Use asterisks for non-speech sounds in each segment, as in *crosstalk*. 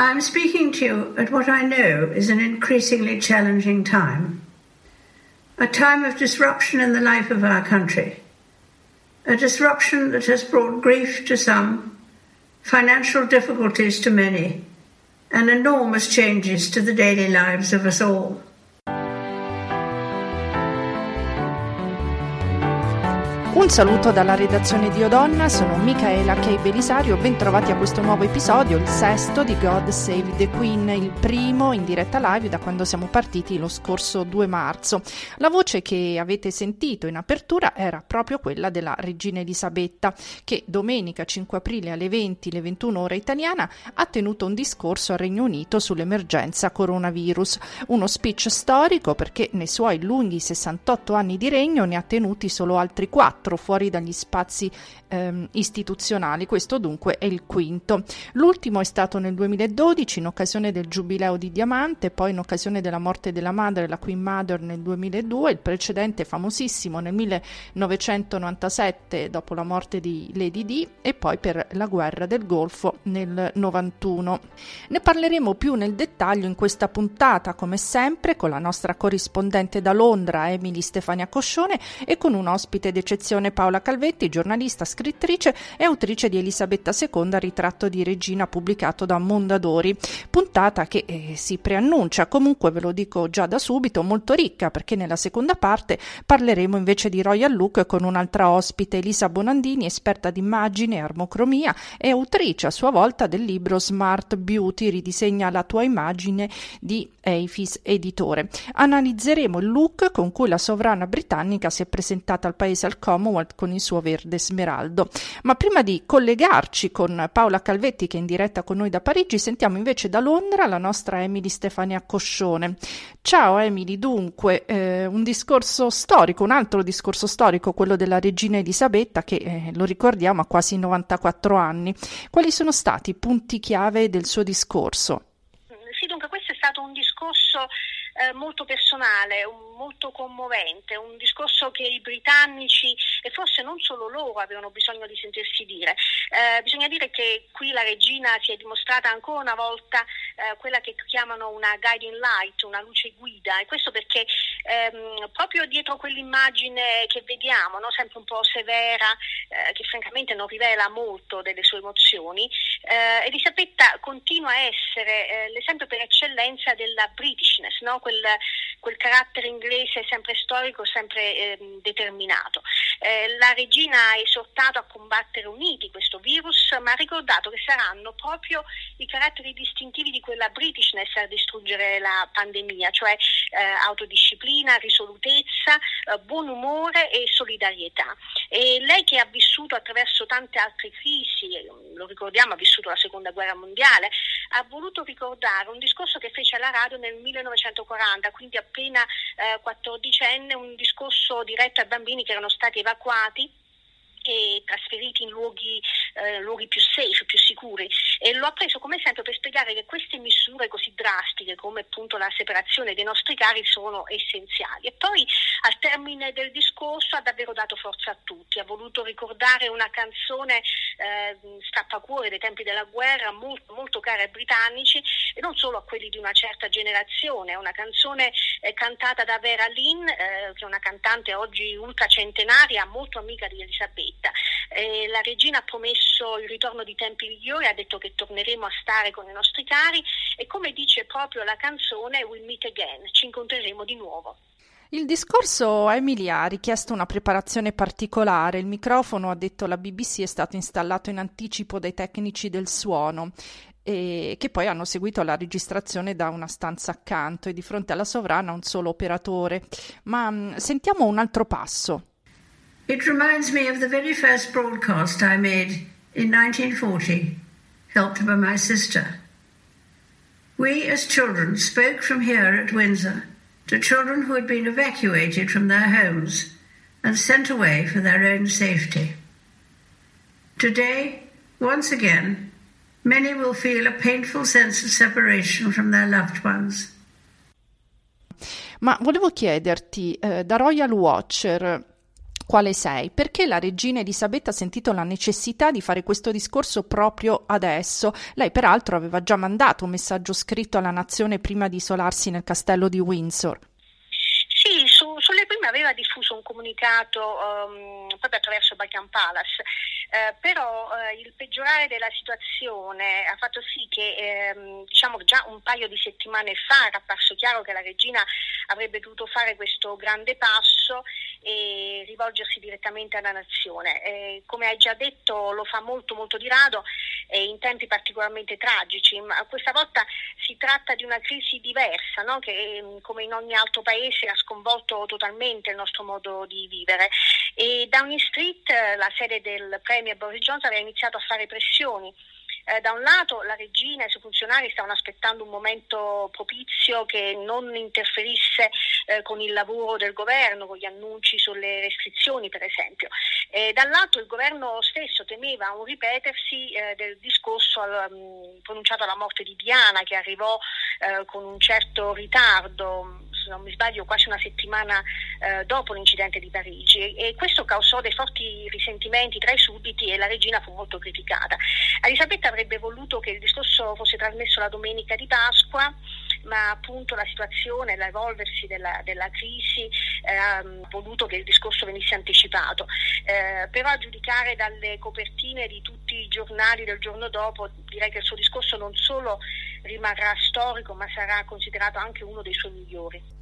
I'm speaking to you at what I know is an increasingly challenging time. A time of disruption in the life of our country. A disruption that has brought grief to some, financial difficulties to many, and enormous changes to the daily lives of us all. Un saluto dalla redazione di Odonna, sono Michaela Kei Belisario, bentrovati a questo nuovo episodio, il sesto di God Save the Queen, il primo in diretta live da quando siamo partiti lo scorso 2 marzo. La voce che avete sentito in apertura era proprio quella della regina Elisabetta, che domenica 5 aprile alle 20, le 21 ore italiana, ha tenuto un discorso al Regno Unito sull'emergenza coronavirus, uno speech storico perché nei suoi lunghi 68 anni di regno ne ha tenuti solo altri 4 quattro fuori dagli spazi ehm, istituzionali, questo dunque è il quinto. L'ultimo è stato nel 2012 in occasione del Giubileo di Diamante, poi in occasione della morte della madre, la Queen Mother nel 2002, il precedente famosissimo nel 1997 dopo la morte di Lady Di e poi per la guerra del Golfo nel 91. Ne parleremo più nel dettaglio in questa puntata, come sempre, con la nostra corrispondente da Londra, Emily Stefania Coscione, e con un ospite d'eccezione Fondazione Paola Calvetti, giornalista, scrittrice e autrice di Elisabetta II, ritratto di regina pubblicato da Mondadori. Puntata che eh, si preannuncia, comunque ve lo dico già da subito, molto ricca perché nella seconda parte parleremo invece di Royal Look con un'altra ospite, Elisa Bonandini, esperta di immagine e armocromia e autrice a sua volta del libro Smart Beauty, ridisegna la tua immagine di Eifis Editore. Analizzeremo il look con cui la sovrana britannica si è presentata al paese al Commonwealth Commonwealth con il suo verde smeraldo. Ma prima di collegarci con Paola Calvetti che è in diretta con noi da Parigi, sentiamo invece da Londra la nostra Emily Stefania Coscione. Ciao Emily, dunque eh, un discorso storico, un altro discorso storico, quello della regina Elisabetta che eh, lo ricordiamo ha quasi 94 anni. Quali sono stati i punti chiave del suo discorso? Sì, dunque questo è stato un discorso eh, molto personale, molto commovente, un discorso che i britannici e forse non solo loro avevano bisogno di sentirsi dire. Eh, bisogna dire che qui la regina si è dimostrata ancora una volta eh, quella che chiamano una guiding light, una luce guida e questo perché ehm, proprio dietro quell'immagine che vediamo, no, sempre un po' severa, eh, che francamente non rivela molto delle sue emozioni, eh, Elisabetta continua a essere l'esempio per eccellenza della Britishness, no? Quel, quel carattere inglese sempre storico, sempre eh, determinato. Eh, la regina ha esortato a combattere uniti questo virus, ma ha ricordato che saranno proprio i caratteri distintivi di quella Britishness a distruggere la pandemia, cioè eh, autodisciplina, risolutezza, eh, buon umore e solidarietà. E lei che ha vissuto attraverso tante altre crisi, lo ricordiamo, ha vissuto la seconda guerra mondiale, ha voluto ricordare un discorso che fece alla radio nel 1940, quindi appena eh, 14enne, un discorso diretto ai bambini che erano stati evacuati e trasferiti in luoghi, eh, luoghi, più safe, più sicuri e lo ha preso come esempio per spiegare che queste misure così drastiche come appunto la separazione dei nostri cari sono essenziali. E poi al termine del discorso ha davvero dato forza a tutti, ha voluto ricordare una canzone eh, strappacuore dei tempi della guerra molto, molto cara ai britannici e non solo a quelli di una certa generazione, è una canzone eh, cantata da Vera Lynn eh, che è una cantante oggi ultracentenaria molto amica di Elisabetta. Eh, la regina ha promesso il ritorno di tempi migliori, ha detto che torneremo a stare con i nostri cari e come dice proprio la canzone We'll meet again, ci incontreremo di nuovo. Il discorso a Emilia ha richiesto una preparazione particolare. Il microfono, ha detto la BBC, è stato installato in anticipo dai tecnici del suono e che poi hanno seguito la registrazione da una stanza accanto e di fronte alla sovrana un solo operatore. Ma mh, sentiamo un altro passo. It reminds me of the very first broadcast I made in 1940, helped by my sister. We, as children, spoke from here at Windsor to children who had been evacuated from their homes and sent away for their own safety. Today, once again, many will feel a painful sense of separation from their loved ones. Ma volevo chiederti, eh, da Royal Watcher, quale sei? Perché la regina Elisabetta ha sentito la necessità di fare questo discorso proprio adesso? Lei peraltro aveva già mandato un messaggio scritto alla nazione prima di isolarsi nel castello di Windsor. Prime aveva diffuso un comunicato um, proprio attraverso Buckingham Palace eh, però eh, il peggiorare della situazione ha fatto sì che ehm, diciamo già un paio di settimane fa era apparso chiaro che la regina avrebbe dovuto fare questo grande passo e rivolgersi direttamente alla nazione. Eh, come hai già detto lo fa molto molto di rado e in tempi particolarmente tragici, ma questa volta si tratta di una crisi diversa no? che ehm, come in ogni altro paese ha sconvolto totalmente il nostro modo di vivere e Downing Street, la sede del Premier Boris Johnson, aveva iniziato a fare pressioni eh, da un lato la regina e i suoi funzionari stavano aspettando un momento propizio che non interferisse eh, con il lavoro del governo, con gli annunci sulle restrizioni per esempio. E dall'altro il governo stesso temeva un ripetersi eh, del discorso al, um, pronunciato alla morte di Diana che arrivò eh, con un certo ritardo se non mi sbaglio quasi una settimana eh, dopo l'incidente di Parigi e questo causò dei forti risentimenti tra i sudditi e la regina fu molto criticata. Elisabetta avrebbe voluto che il discorso fosse trasmesso la domenica di Pasqua ma appunto la situazione, l'evolversi della, della crisi eh, ha voluto che il discorso venisse anticipato. Eh, però a giudicare dalle copertine di tutti i giornali del giorno dopo direi che il suo discorso non solo rimarrà storico ma sarà considerato anche uno dei suoi migliori.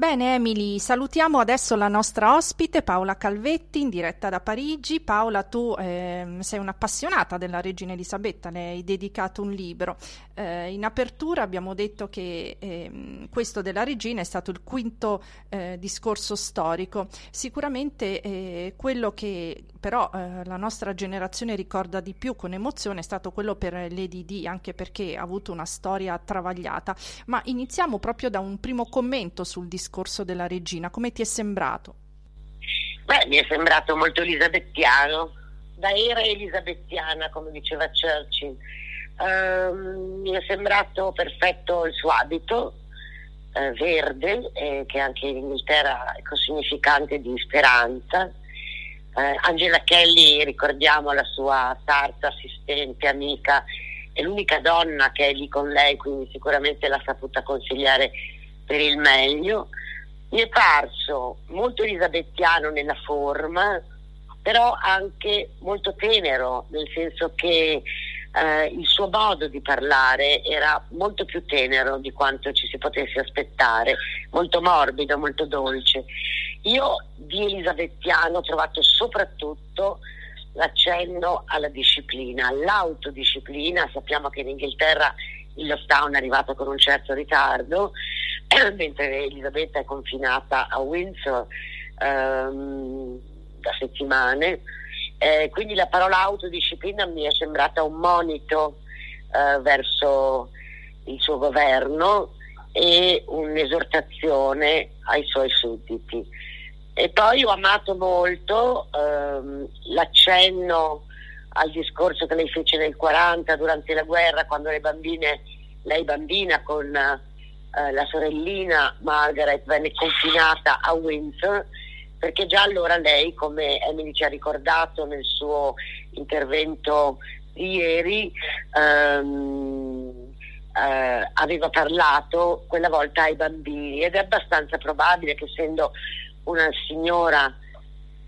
Bene Emily, salutiamo adesso la nostra ospite Paola Calvetti in diretta da Parigi. Paola, tu eh, sei un'appassionata della regina Elisabetta, le hai dedicato un libro. Eh, in apertura abbiamo detto che eh, questo della regina è stato il quinto eh, discorso storico. Sicuramente eh, quello che però eh, la nostra generazione ricorda di più con emozione è stato quello per Lady Di, anche perché ha avuto una storia travagliata. Ma iniziamo proprio da un primo commento sul discorso della regina, come ti è sembrato? Beh, mi è sembrato molto elisabettiano, da era elisabettiana, come diceva Churchill. Uh, mi è sembrato perfetto il suo abito uh, verde, eh, che anche in Inghilterra è significante di speranza. Uh, Angela Kelly, ricordiamo la sua sarta assistente, amica, è l'unica donna che è lì con lei, quindi sicuramente l'ha saputa consigliare per il meglio. Mi è parso molto elisabettiano nella forma, però anche molto tenero, nel senso che eh, il suo modo di parlare era molto più tenero di quanto ci si potesse aspettare, molto morbido, molto dolce. Io di elisabettiano ho trovato soprattutto l'accenno alla disciplina, all'autodisciplina. Sappiamo che in Inghilterra il lockdown è arrivato con un certo ritardo, *clears throat* mentre Elisabetta è confinata a Windsor ehm, da settimane. Eh, quindi la parola autodisciplina mi è sembrata un monito eh, verso il suo governo e un'esortazione ai suoi sudditi. E poi ho amato molto ehm, l'accenno al discorso che lei fece nel 40 durante la guerra quando le bambine, lei bambina con eh, la sorellina Margaret venne confinata a Windsor perché già allora lei, come Emily ci ha ricordato nel suo intervento di ieri, ehm, eh, aveva parlato quella volta ai bambini ed è abbastanza probabile che essendo una signora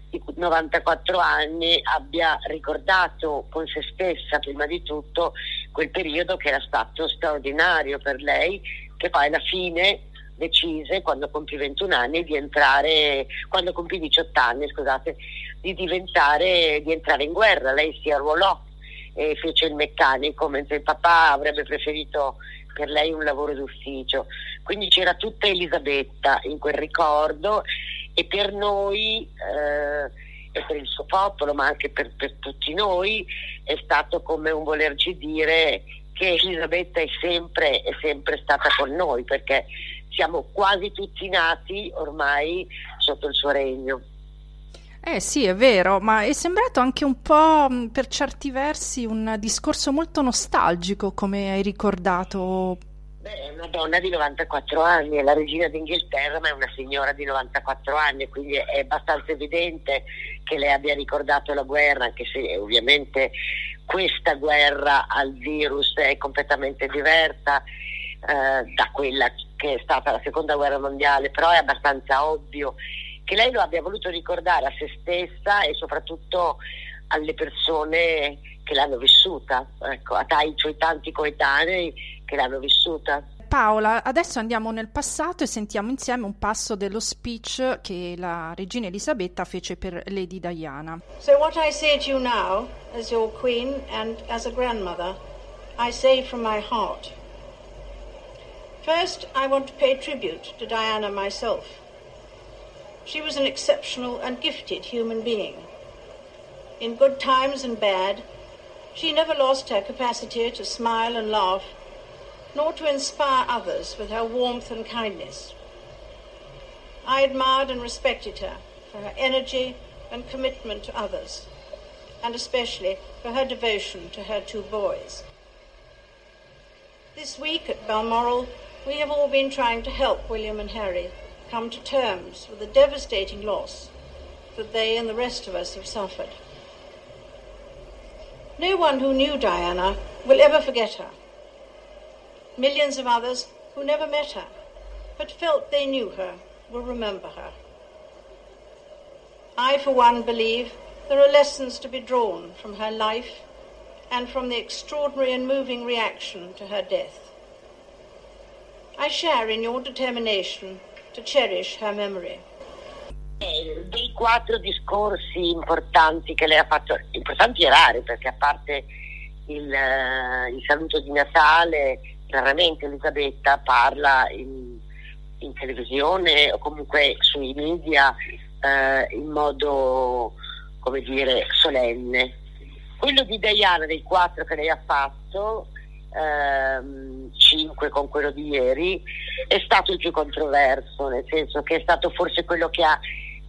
di 94 anni abbia ricordato con se stessa prima di tutto quel periodo che era stato straordinario per lei, che poi alla fine decise quando compì 21 anni di entrare, quando compì 18 anni scusate, di diventare, di entrare in guerra. Lei si arruolò e fece il meccanico, mentre il papà avrebbe preferito per lei un lavoro d'ufficio. Quindi c'era tutta Elisabetta in quel ricordo e per noi eh, e per il suo popolo, ma anche per, per, tutti noi, è stato come un volerci dire che Elisabetta è sempre, è sempre stata con noi, perché siamo quasi tutti nati ormai sotto il suo regno. Eh sì, è vero, ma è sembrato anche un po' per certi versi un discorso molto nostalgico, come hai ricordato Beh, è una donna di 94 anni, è la regina d'Inghilterra, ma è una signora di 94 anni, quindi è abbastanza evidente che lei abbia ricordato la guerra, anche se ovviamente questa guerra al virus è completamente diversa eh, da quella che è stata la seconda guerra mondiale, però è abbastanza ovvio che lei lo abbia voluto ricordare a se stessa e soprattutto alle persone che l'hanno vissuta, ecco, ai suoi tanti coetanei che l'hanno vissuta. Paola, adesso andiamo nel passato e sentiamo insieme un passo dello speech che la regina Elisabetta fece per Lady Diana. So what I say to you now, as your queen and as a grandmother, I say from my heart. First, I want to pay tribute to Diana myself. She was an exceptional and gifted human being. In good times and bad, she never lost her capacity to smile and laugh nor to inspire others with her warmth and kindness. I admired and respected her for her energy and commitment to others, and especially for her devotion to her two boys. This week at Balmoral, we have all been trying to help William and Harry come to terms with the devastating loss that they and the rest of us have suffered. No one who knew Diana will ever forget her. Millions of others who never met her, but felt they knew her, will remember her. I, for one, believe there are lessons to be drawn from her life and from the extraordinary and moving reaction to her death. I share in your determination to cherish her memory. Eh, dei quattro discorsi importanti che lei ha fatto, importanti e rari perché a parte il, uh, il saluto di Natale raramente Elisabetta parla in, in televisione o comunque sui media eh, in modo, come dire, solenne. Quello di Diana, dei quattro che lei ha fatto, ehm, cinque con quello di ieri, è stato il più controverso, nel senso che è stato forse quello che ha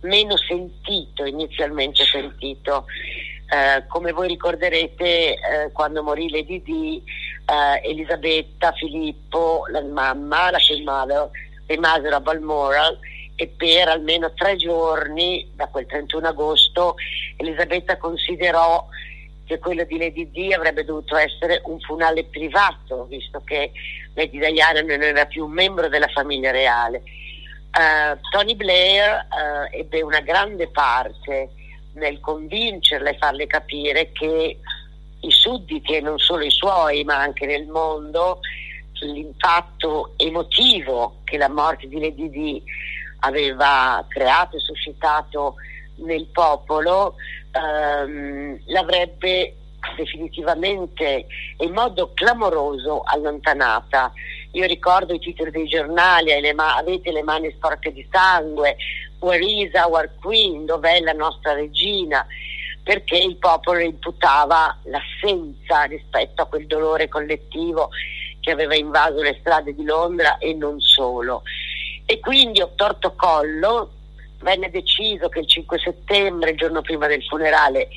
meno sentito, inizialmente sentito. Eh, come voi ricorderete, eh, quando morì Lady Di, eh, Elisabetta, Filippo, la mamma, la mother, rimasero a Balmoral e per almeno tre giorni, da quel 31 agosto, Elisabetta considerò che quello di Lady Di avrebbe dovuto essere un funerale privato, visto che Lady Diana non era più un membro della famiglia reale. Uh, Tony Blair uh, ebbe una grande parte nel convincerla e farle capire che i sudditi e non solo i suoi, ma anche nel mondo, l'impatto emotivo che la morte di Lady Di aveva creato e suscitato nel popolo ehm, l'avrebbe definitivamente in modo clamoroso allontanata. Io ricordo i titoli dei giornali, avete le mani sporche di sangue, Where is our queen? Dov'è la nostra regina? perché il popolo imputava l'assenza rispetto a quel dolore collettivo che aveva invaso le strade di Londra e non solo. E quindi a torto collo venne deciso che il 5 settembre, il giorno prima del funerale,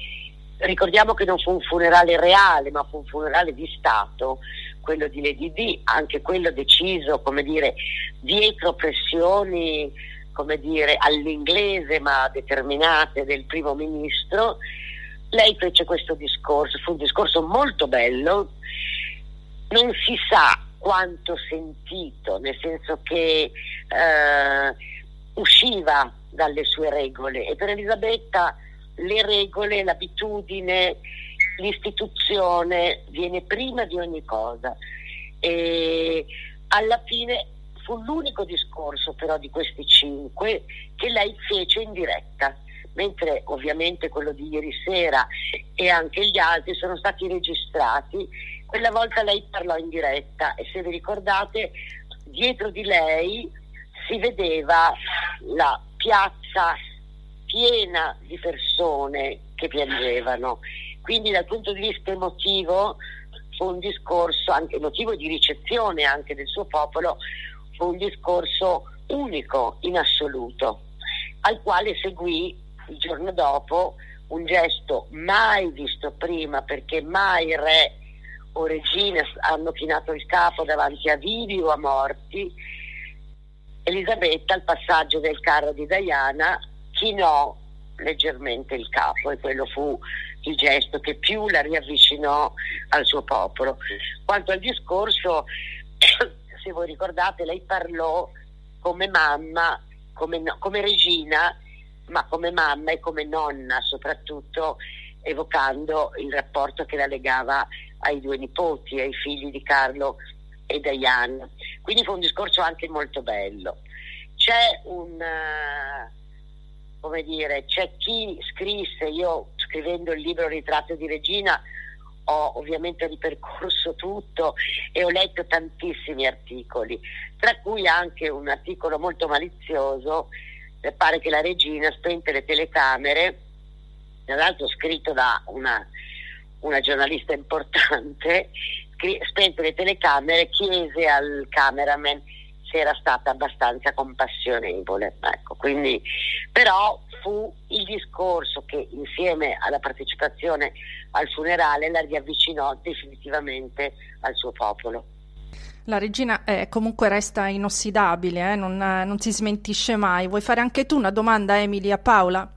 ricordiamo che non fu un funerale reale, ma fu un funerale di Stato, quello di Lady D, anche quello deciso, come dire, dietro pressioni come dire, all'inglese ma determinate del primo ministro, lei fece questo discorso, fu un discorso molto bello, non si sa quanto sentito, nel senso che eh, usciva dalle sue regole e per Elisabetta le regole, l'abitudine, l'istituzione viene prima di ogni cosa e alla fine fu l'unico discorso però di questi cinque che lei fece in diretta, mentre ovviamente quello di ieri sera e anche gli altri sono stati registrati. Quella volta lei parlò in diretta e se vi ricordate dietro di lei si vedeva la piazza piena di persone che piangevano. Quindi dal punto di vista emotivo fu un discorso anche emotivo di ricezione anche del suo popolo fu un discorso unico in assoluto, al quale seguì il giorno dopo un gesto mai visto prima perché mai re o regine hanno chinato il capo davanti a vivi o a morti, Elisabetta al passaggio del carro di Diana chinò leggermente il capo e quello fu il gesto che più la riavvicinò al suo popolo. Quanto al discorso, *coughs* se voi ricordate, lei parlò come mamma, come, come regina, ma come mamma e come nonna soprattutto, evocando il rapporto che la legava ai due nipoti, ai figli di Carlo e Diane. Quindi fu un discorso anche molto bello. C'è un, uh, come dire, c'è chi scrisse, io scrivendo il libro Ritratto di Regina ho ovviamente ripercorso tutto e ho letto tantissimi articoli, tra cui anche un articolo molto malizioso, eh, pare che la regina spente le telecamere, tra l'altro scritto da una, una giornalista importante, spente le telecamere, chiese al cameraman se era stata abbastanza compassionevole. Ecco, quindi, però fu il discorso che insieme alla partecipazione al funerale la riavvicinò definitivamente al suo popolo. La regina eh, comunque resta inossidabile, eh? non, non, si smentisce mai. Vuoi fare anche tu una domanda, Emily, a Paola?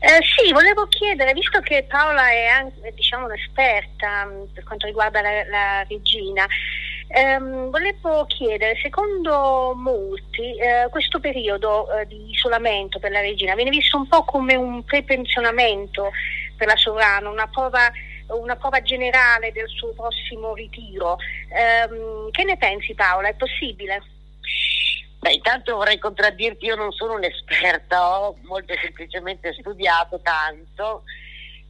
Eh, sì, volevo chiedere, visto che Paola è anche, diciamo, un'esperta mm, per quanto riguarda la, la regina, ehm, volevo chiedere, secondo molti, eh, questo periodo eh, di isolamento per la regina viene visto un po' come un prepensionamento per la sovrana, una prova, una prova generale del suo prossimo ritiro. Ehm, che ne pensi Paola? È possibile? Beh, intanto vorrei contraddirti, io non sono un'esperta, ho molto *laughs* semplicemente studiato tanto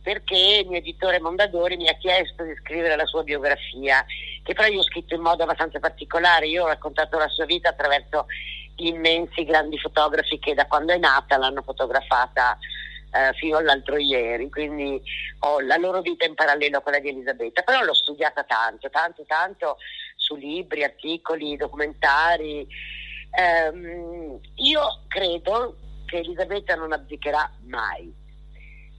perché il mio editore Mondadori mi ha chiesto di scrivere la sua biografia, che però io ho scritto in modo abbastanza particolare, io ho raccontato la sua vita attraverso gli immensi grandi fotografi che da quando è nata l'hanno fotografata eh, fino all'altro ieri, quindi ho la loro vita in parallelo a quella di Elisabetta, però l'ho studiata tanto, tanto, tanto su libri, articoli, documentari Um, io credo che Elisabetta non abdicherà mai.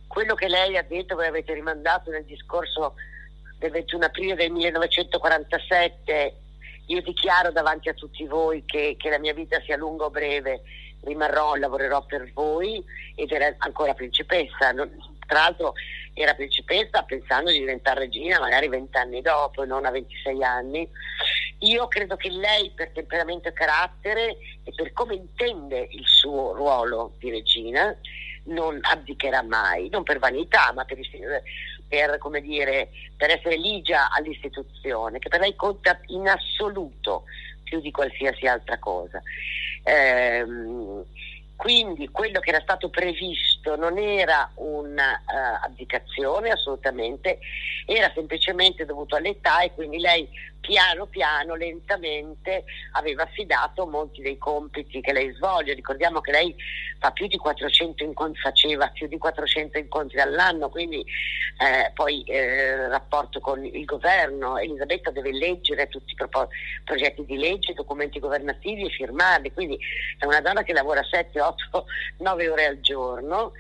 Quello che lei ha detto, voi avete rimandato nel discorso del 21 aprile del 1947, io dichiaro davanti a tutti voi che, che la mia vita sia lunga o breve, rimarrò, lavorerò per voi ed era ancora principessa. Non, tra l'altro era principessa pensando di diventare regina magari vent'anni dopo, non a 26 anni. Io credo che lei per temperamento e carattere e per come intende il suo ruolo di regina non abdicherà mai, non per vanità, ma per, per, dire, per essere ligia all'istituzione, che per lei conta in assoluto più di qualsiasi altra cosa. Ehm, quindi quello che era stato previsto non era un'abdicazione uh, assolutamente, era semplicemente dovuto all'età e quindi lei piano piano, lentamente aveva affidato molti dei compiti che lei svolge. Ricordiamo che lei più di 400 incontri, faceva più di 400 incontri all'anno, quindi eh, poi eh, rapporto con il governo. Elisabetta deve leggere tutti i pro- progetti di legge, documenti governativi e firmarli, quindi è una donna che lavora 7, 8, 9 ore al giorno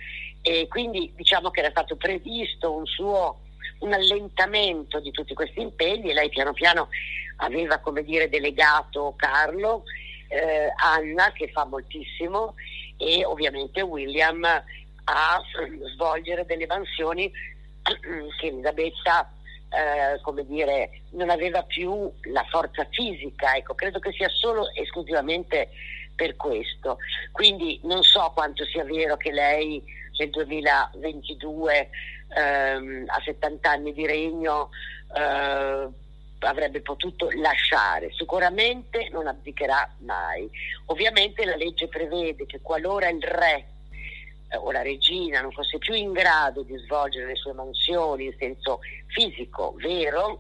e quindi diciamo che era stato previsto un suo un allentamento di tutti questi impegni e lei piano piano aveva come dire delegato Carlo, eh, Anna che fa moltissimo e ovviamente William a svolgere delle mansioni *clears throat* che Elisabetta eh, come dire, non aveva più la forza fisica, ecco, credo che sia solo esclusivamente per questo. Quindi non so quanto sia vero che lei nel 2022 ehm, a 70 anni di regno eh, avrebbe potuto lasciare, sicuramente non abdicherà mai. Ovviamente la legge prevede che qualora il re eh, o la regina non fosse più in grado di svolgere le sue mansioni in senso fisico, vero,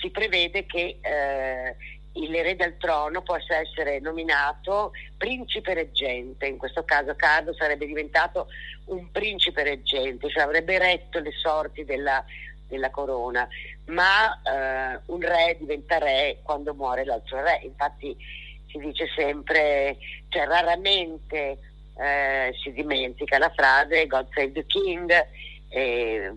si prevede che eh, il erede al trono possa essere nominato principe reggente, in questo caso Carlo sarebbe diventato un principe reggente, cioè avrebbe retto le sorti della, della corona, ma eh, un re diventa re quando muore l'altro re, infatti si dice sempre, cioè raramente eh, si dimentica la frase God save the king, eh,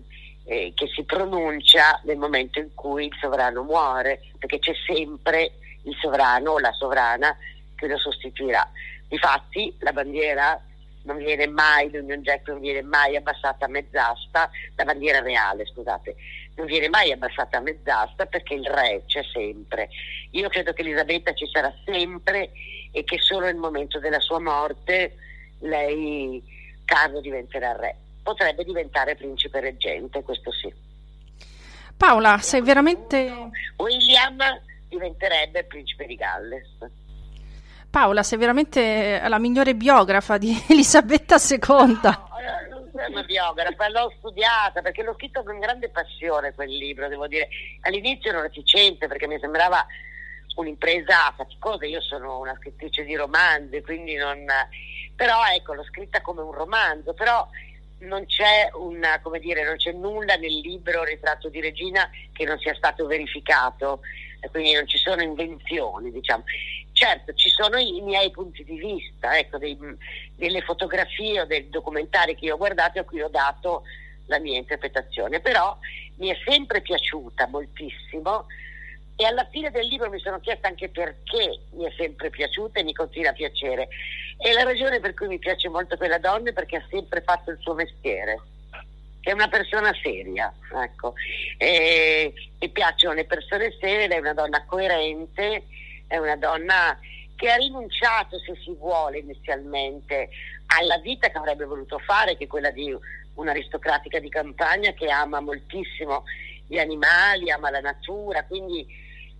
che si pronuncia nel momento in cui il sovrano muore, perché c'è sempre il sovrano o la sovrana che lo sostituirà. Difatti la bandiera non viene mai, l'Union Jack non viene mai abbassata a mezz'asta, la bandiera reale scusate, non viene mai abbassata a mezz'asta perché il re c'è sempre. Io credo che Elisabetta ci sarà sempre e che solo nel momento della sua morte lei, Carlo, diventerà re. Potrebbe diventare principe reggente, questo sì. Paola, sei veramente... William diventerebbe principe di Galles. Paola, sei veramente la migliore biografa di *laughs* Elisabetta II. No, non sei una biografa, l'ho studiata perché l'ho scritto con grande passione quel libro, devo dire. All'inizio ero reticente perché mi sembrava un'impresa faticosa, io sono una scrittrice di romanzi, quindi non... però ecco, l'ho scritta come un romanzo, però non c'è, una, dire, non c'è nulla nel libro Ritratto di Regina che non sia stato verificato, quindi non ci sono invenzioni, diciamo. Certo, ci sono i miei punti di vista, ecco, dei, delle fotografie o dei documentari che io ho guardato e a cui ho dato la mia interpretazione, però mi è sempre piaciuta moltissimo e alla fine del libro mi sono chiesta anche perché mi è sempre piaciuta e mi continua a piacere. E la ragione per cui mi piace molto quella donna è perché ha sempre fatto il suo mestiere. È una persona seria, ecco. E, mi piacciono le persone serie, è una donna coerente è una donna che ha rinunciato, se si vuole, inizialmente alla vita che avrebbe voluto fare, che è quella di un'aristocratica di campagna che ama moltissimo gli animali, ama la natura, quindi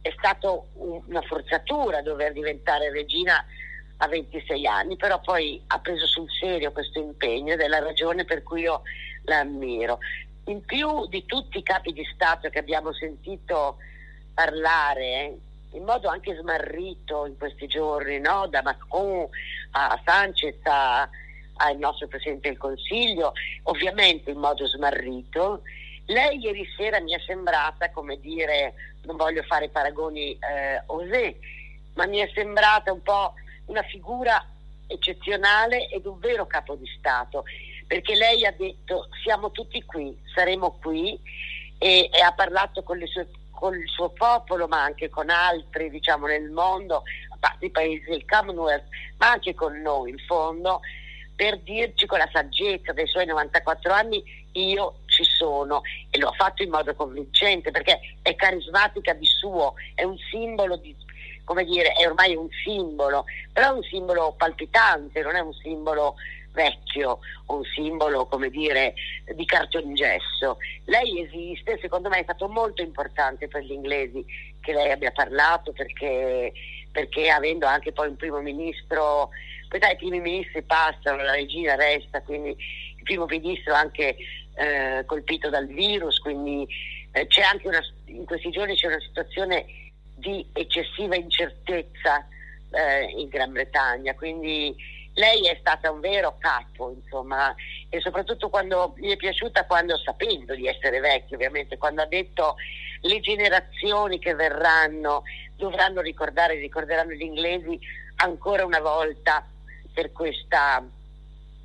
è stata una forzatura dover diventare regina a 26 anni, però poi ha preso sul serio questo impegno ed è la ragione per cui io la ammiro. In più di tutti i capi di Stato che abbiamo sentito parlare, in modo anche smarrito in questi giorni, no? da Macron a Sanchez al nostro Presidente del Consiglio, ovviamente in modo smarrito. Lei ieri sera mi è sembrata, come dire, non voglio fare paragoni eh, osè, ma mi è sembrata un po' una figura eccezionale ed un vero capo di Stato, perché lei ha detto siamo tutti qui, saremo qui e, e ha parlato con le sue con il suo popolo, ma anche con altri, diciamo, nel mondo, a parte i paesi del Commonwealth, ma anche con noi in fondo, per dirci con la saggezza dei suoi 94 anni io ci sono e lo ha fatto in modo convincente perché è carismatica di suo, è un simbolo di, come dire, è ormai un simbolo, però è un simbolo palpitante, non è un simbolo vecchio, un simbolo, come dire, di cartongesso. Lei esiste, secondo me è stato molto importante per gli inglesi che lei abbia parlato perché, perché avendo anche poi un primo ministro, poi dai, i primi ministri passano, la regina resta, quindi il primo ministro anche eh, colpito dal virus, quindi eh, c'è anche una, in questi giorni c'è una situazione di eccessiva incertezza eh, in Gran Bretagna, quindi lei è stata un vero capo, insomma, e soprattutto quando mi è piaciuta quando, sapendo di essere vecchia ovviamente, quando ha detto le generazioni che verranno dovranno ricordare, ricorderanno gli inglesi ancora una volta per questa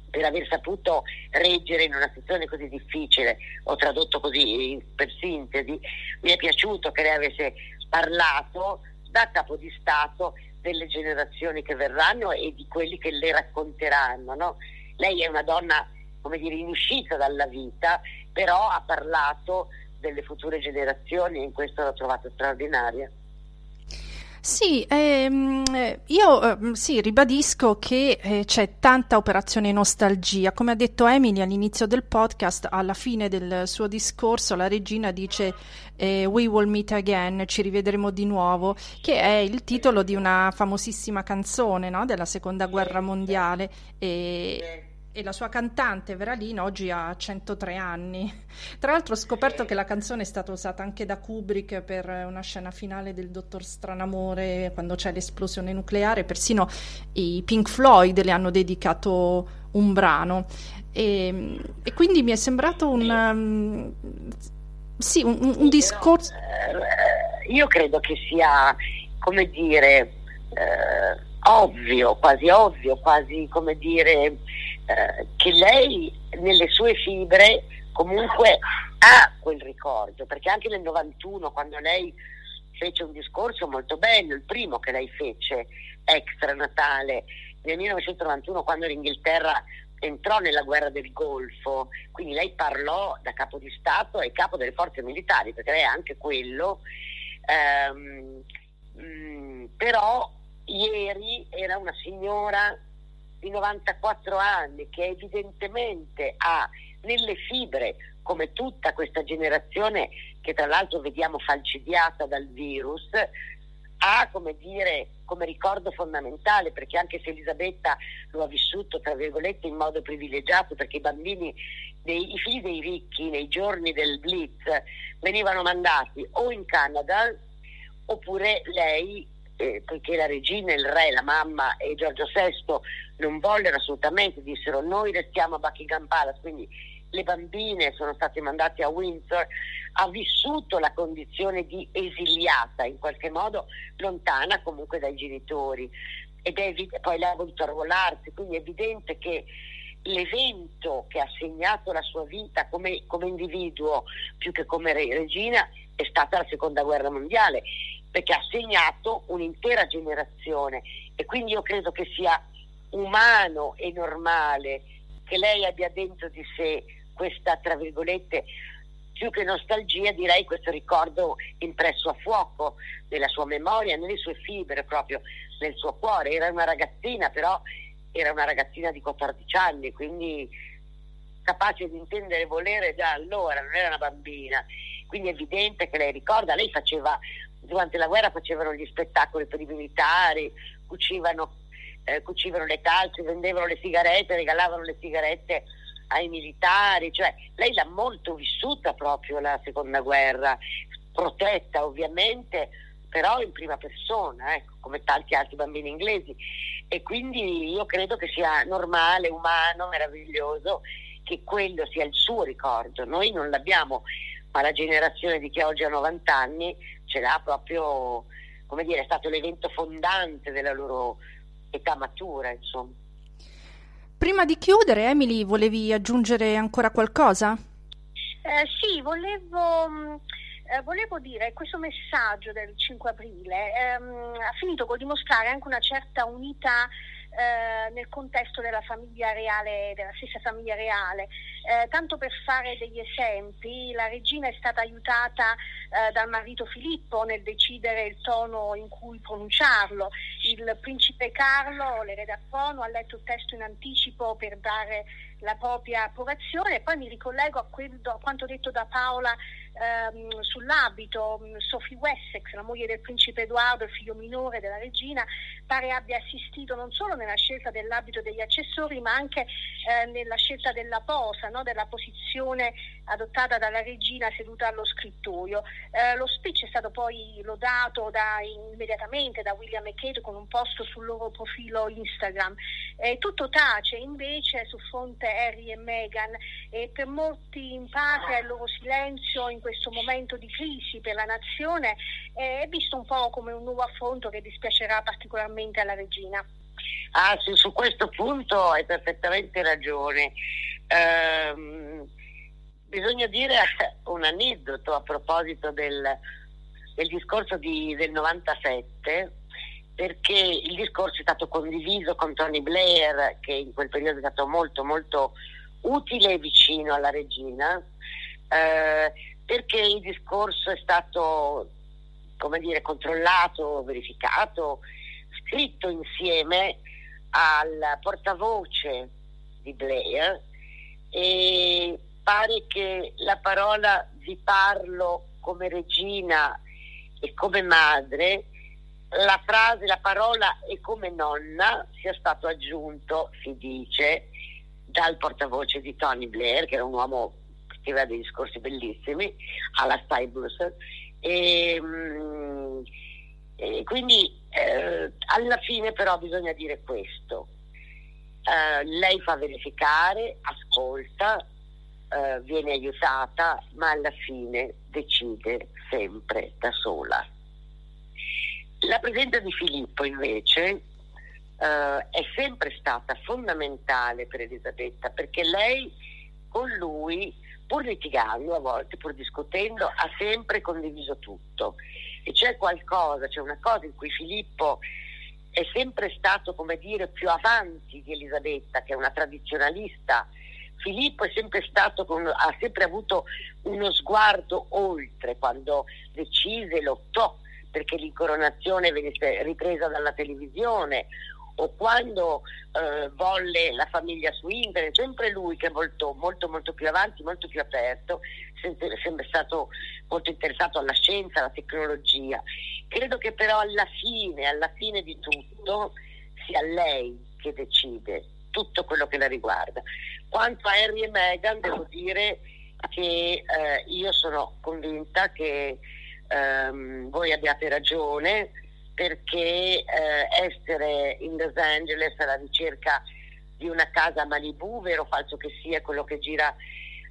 per aver saputo reggere in una situazione così difficile, ho tradotto così per sintesi, mi è piaciuto che lei avesse parlato da capo di Stato delle generazioni che verranno e di quelli che le racconteranno. No? Lei è una donna, come dire, in uscita dalla vita, però ha parlato delle future generazioni e in questo l'ho trovato straordinaria. Sì, ehm, io eh, sì, ribadisco che eh, c'è tanta operazione nostalgia. Come ha detto Emily all'inizio del podcast, alla fine del suo discorso, la regina dice eh, We will meet again, ci rivedremo di nuovo, che è il titolo di una famosissima canzone no? della seconda guerra mondiale. E e la sua cantante Veralina oggi ha 103 anni. Tra l'altro ho scoperto che la canzone è stata usata anche da Kubrick per una scena finale del Dottor Stranamore quando c'è l'esplosione nucleare, persino i Pink Floyd le hanno dedicato un brano. E, e quindi mi è sembrato un, um, sì, un, un discorso... Eh, io credo che sia, come dire, eh, ovvio, quasi ovvio, quasi come dire eh, che lei nelle sue fibre comunque ha quel ricordo, perché anche nel 91 quando lei fece un discorso molto bello, il primo che lei fece extra Natale nel 1991 quando l'Inghilterra entrò nella guerra del Golfo, quindi lei parlò da capo di Stato e capo delle forze militari, perché lei è anche quello, ehm, mh, mm, però ieri era una signora di 94 anni che evidentemente ha nelle fibre, come tutta questa generazione che tra l'altro vediamo falcidiata dal virus, ha come dire come ricordo fondamentale perché anche se Elisabetta lo ha vissuto tra virgolette in modo privilegiato perché i bambini dei, i figli dei ricchi nei giorni del blitz venivano mandati o in Canada oppure lei eh, poiché la regina, il re, la mamma e Giorgio VI non vollero assolutamente, dissero noi restiamo a Buckingham Palace, quindi le bambine sono state mandate a Windsor, ha vissuto la condizione di esiliata, in qualche modo lontana comunque dai genitori. Ed è evidente, poi lei ha voluto arruolarsi, quindi è evidente che l'evento che ha segnato la sua vita come, come individuo più che come regina è stata la seconda guerra mondiale perché ha segnato un'intera generazione. E quindi io credo che sia umano e normale che lei abbia dentro di sé questa, tra virgolette, più che nostalgia, direi questo ricordo impresso a fuoco nella sua memoria, nelle sue fibre, proprio nel suo cuore. Era una ragazzina, però era una ragazzina di 14 anni, quindi capace di intendere e volere già allora, non era una bambina. Quindi è evidente che lei ricorda, lei faceva, durante la guerra facevano gli spettacoli per i militari, cucivano, eh, cucivano le calze, vendevano le sigarette, regalavano le sigarette ai militari, cioè lei l'ha molto vissuta proprio la seconda guerra, protetta ovviamente, però in prima persona, ecco, come tanti altri bambini inglesi. E quindi io credo che sia normale, umano, meraviglioso che quello sia il suo ricordo. Noi non l'abbiamo, ma la generazione di chi oggi ha 90 anni ce l'ha proprio, come dire, è stato l'evento fondante della loro età matura, insomma. Prima di chiudere, Emily, volevi aggiungere ancora qualcosa? Eh, sì, volevo, mm, eh, volevo, dire questo messaggio del 5 aprile ehm, ha finito col dimostrare anche una certa unità eh, nel contesto della famiglia reale, della stessa famiglia reale. Eh, tanto per fare degli esempi, la regina è stata aiutata eh, dal marito Filippo nel decidere il tono in cui pronunciarlo. Il principe Carlo, l'erede a trono, ha letto il testo in anticipo per dare la propria approvazione e poi mi ricollego a, quello, a quanto detto da Paola ehm, sull'abito. Sophie Wessex, la moglie del principe Edoardo, il figlio minore della regina, pare abbia assistito non solo nella scelta dell'abito degli accessori ma anche eh, nella scelta della posa, no? della posizione adottata dalla regina seduta allo scrittoio. Eh, lo speech è stato poi lodato da, immediatamente da William e Kate con un post sul loro profilo Instagram. Eh, tutto tace invece su fronte Harry e Meghan e per molti in patria il loro silenzio in questo momento di crisi per la nazione è visto un po' come un nuovo affronto che dispiacerà particolarmente alla regina. Ah, sì, su questo punto hai perfettamente ragione. Ehm, bisogna dire *laughs* un aneddoto a proposito del, del discorso di, del 97 perché il discorso è stato condiviso con Tony Blair che in quel periodo è stato molto molto utile e vicino alla regina eh, perché il discorso è stato come dire controllato, verificato, scritto insieme al portavoce di Blair e pare che la parola vi parlo come regina e come madre, la frase, la parola e come nonna sia stato aggiunto, si dice, dal portavoce di Tony Blair, che era un uomo che scriveva dei discorsi bellissimi, alla Stybus. E, mm, e quindi eh, alla fine però bisogna dire questo. Uh, lei fa verificare, ascolta, eh, viene aiutata, ma alla fine decide sempre da sola. La presenza di Filippo invece eh, è sempre stata fondamentale per Elisabetta perché lei con lui pur litigando a volte, pur discutendo, ha sempre condiviso tutto. E c'è qualcosa, c'è una cosa in cui Filippo è sempre stato, come dire, più avanti di Elisabetta, che è una tradizionalista. Filippo è sempre stato, ha sempre avuto uno sguardo oltre quando decise, lottò perché l'incoronazione venisse ripresa dalla televisione o quando eh, volle la famiglia su internet, sempre lui che è molto, molto, molto più avanti, molto più aperto, sempre, sempre stato molto interessato alla scienza, alla tecnologia. Credo che però alla fine, alla fine di tutto, sia lei che decide tutto quello che la riguarda. Quanto a Harry e Meghan, devo dire che eh, io sono convinta che ehm, voi abbiate ragione perché eh, essere in Los Angeles alla ricerca di una casa a Malibu, vero o falso che sia quello che gira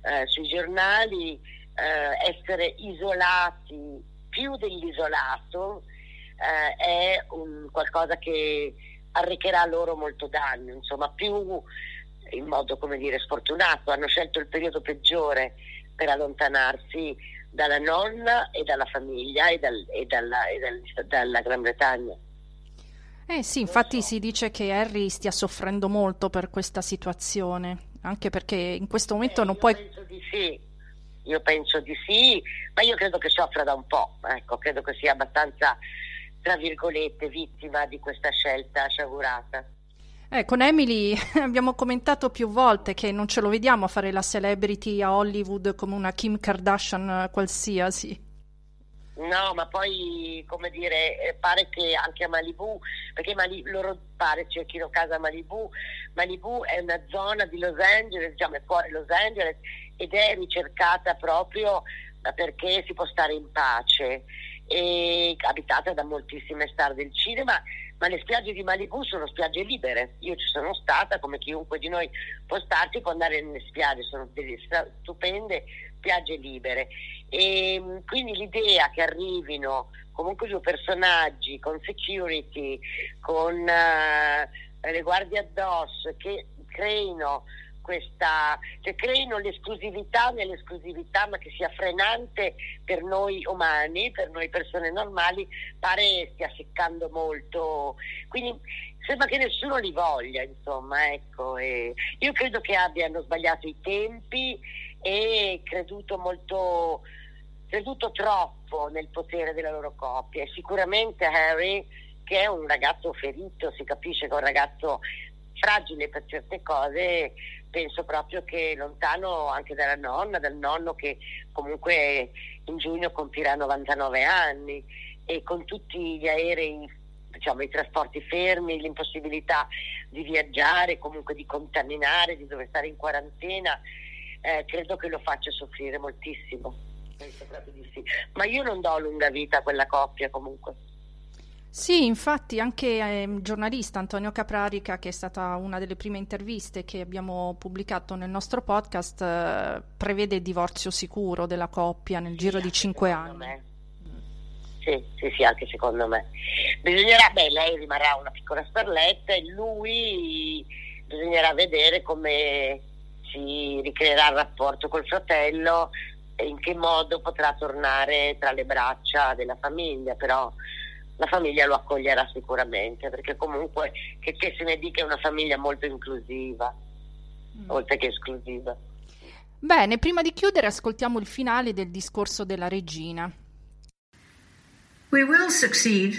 eh, sui giornali, eh, essere isolati più dell'isolato eh, è un, qualcosa che arrecherà loro molto danno, insomma più in modo come dire sfortunato, hanno scelto il periodo peggiore per allontanarsi dalla nonna e dalla famiglia e, dal, e, dalla, e dal, dalla Gran Bretagna. Eh sì, infatti si dice che Harry stia soffrendo molto per questa situazione, anche perché in questo momento eh, non puoi... Penso di sì, io penso di sì, ma io credo che soffra da un po', ecco, credo che sia abbastanza, tra virgolette, vittima di questa scelta sciagurata. Eh, con Emily *laughs* abbiamo commentato più volte che non ce lo vediamo a fare la celebrity a Hollywood come una Kim Kardashian qualsiasi. No, ma poi, come dire, eh, pare che anche a Malibu, perché Mali, loro pare cerchino casa a Malibu, Malibu è una zona di Los Angeles, diciamo è fuori Los Angeles, ed è ricercata proprio perché si può stare in pace, e abitata da moltissime star del cinema ma le spiagge di Malibu sono spiagge libere. Io ci sono stata, come chiunque di noi può starci, può andare nelle spiagge, sono delle stupende spiagge libere. E quindi l'idea che arrivino comunque due personaggi con security, con uh, le guardie addosso, che creino questa, che creino l'esclusività nell'esclusività, ma che sia frenante per noi umani, per noi persone normali, pare stia seccando molto. Quindi sembra che nessuno li voglia, insomma, ecco. E io credo che abbiano sbagliato i tempi e creduto molto creduto troppo nel potere della loro coppia e sicuramente Harry che è un ragazzo ferito, si capisce che è un ragazzo fragile per certe cose, penso proprio che lontano anche dalla nonna, dal nonno che comunque in giugno compirà 99 anni e con tutti gli aerei, diciamo i trasporti fermi, l'impossibilità di viaggiare, comunque di contaminare, di dover stare in quarantena, eh, credo che lo faccia soffrire moltissimo. Penso proprio di sì. Ma io non do lunga vita a quella coppia comunque. Sì, infatti anche eh, giornalista Antonio Caprarica, che è stata una delle prime interviste che abbiamo pubblicato nel nostro podcast, eh, prevede il divorzio sicuro della coppia nel giro di cinque anni. Me. Sì, sì, sì, anche secondo me. Bisognerà, beh, lei rimarrà una piccola sperletta e lui bisognerà vedere come si ricreerà il rapporto col fratello e in che modo potrà tornare tra le braccia della famiglia, però la famiglia lo accoglierà sicuramente, perché comunque che, che se ne dica è una famiglia molto inclusiva, mm. oltre che esclusiva. Bene, prima di chiudere ascoltiamo il finale del discorso della regina. We will succeed,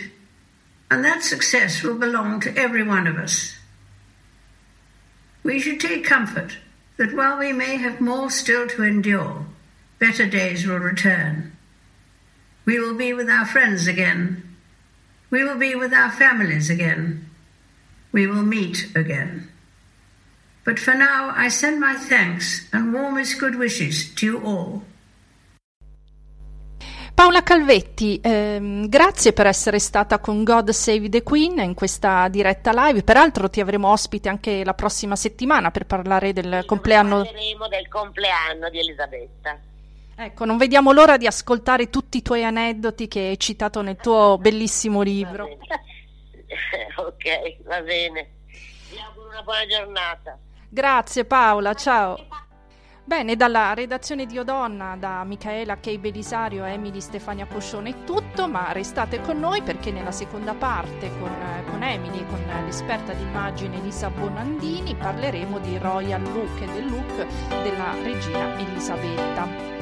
and that success will belong to every one of us. We should take comfort that while we may have more still to endure, better days will return. We will be with our friends again We will be with our families again. We will meet again. But for now, I send my thanks and warmest good wishes to you all. Paola Calvetti, ehm, grazie per essere stata con God Save the Queen in questa diretta live. Peraltro ti avremo ospite anche la prossima settimana per parlare del sì, compleanno. Parleremo del compleanno di Elisabetta. Ecco, non vediamo l'ora di ascoltare tutti i tuoi aneddoti che hai citato nel tuo *laughs* bellissimo libro. *laughs* ok, va bene. Vi auguro una buona giornata. Grazie Paola, ciao. Bene, dalla redazione di Odonna, da Michaela Kei Belisario e Emily Stefania Poscione è tutto, ma restate con noi perché nella seconda parte con, con Emily e con l'esperta d'immagine Elisa Bonandini parleremo di Royal Look e del look della regina Elisabetta.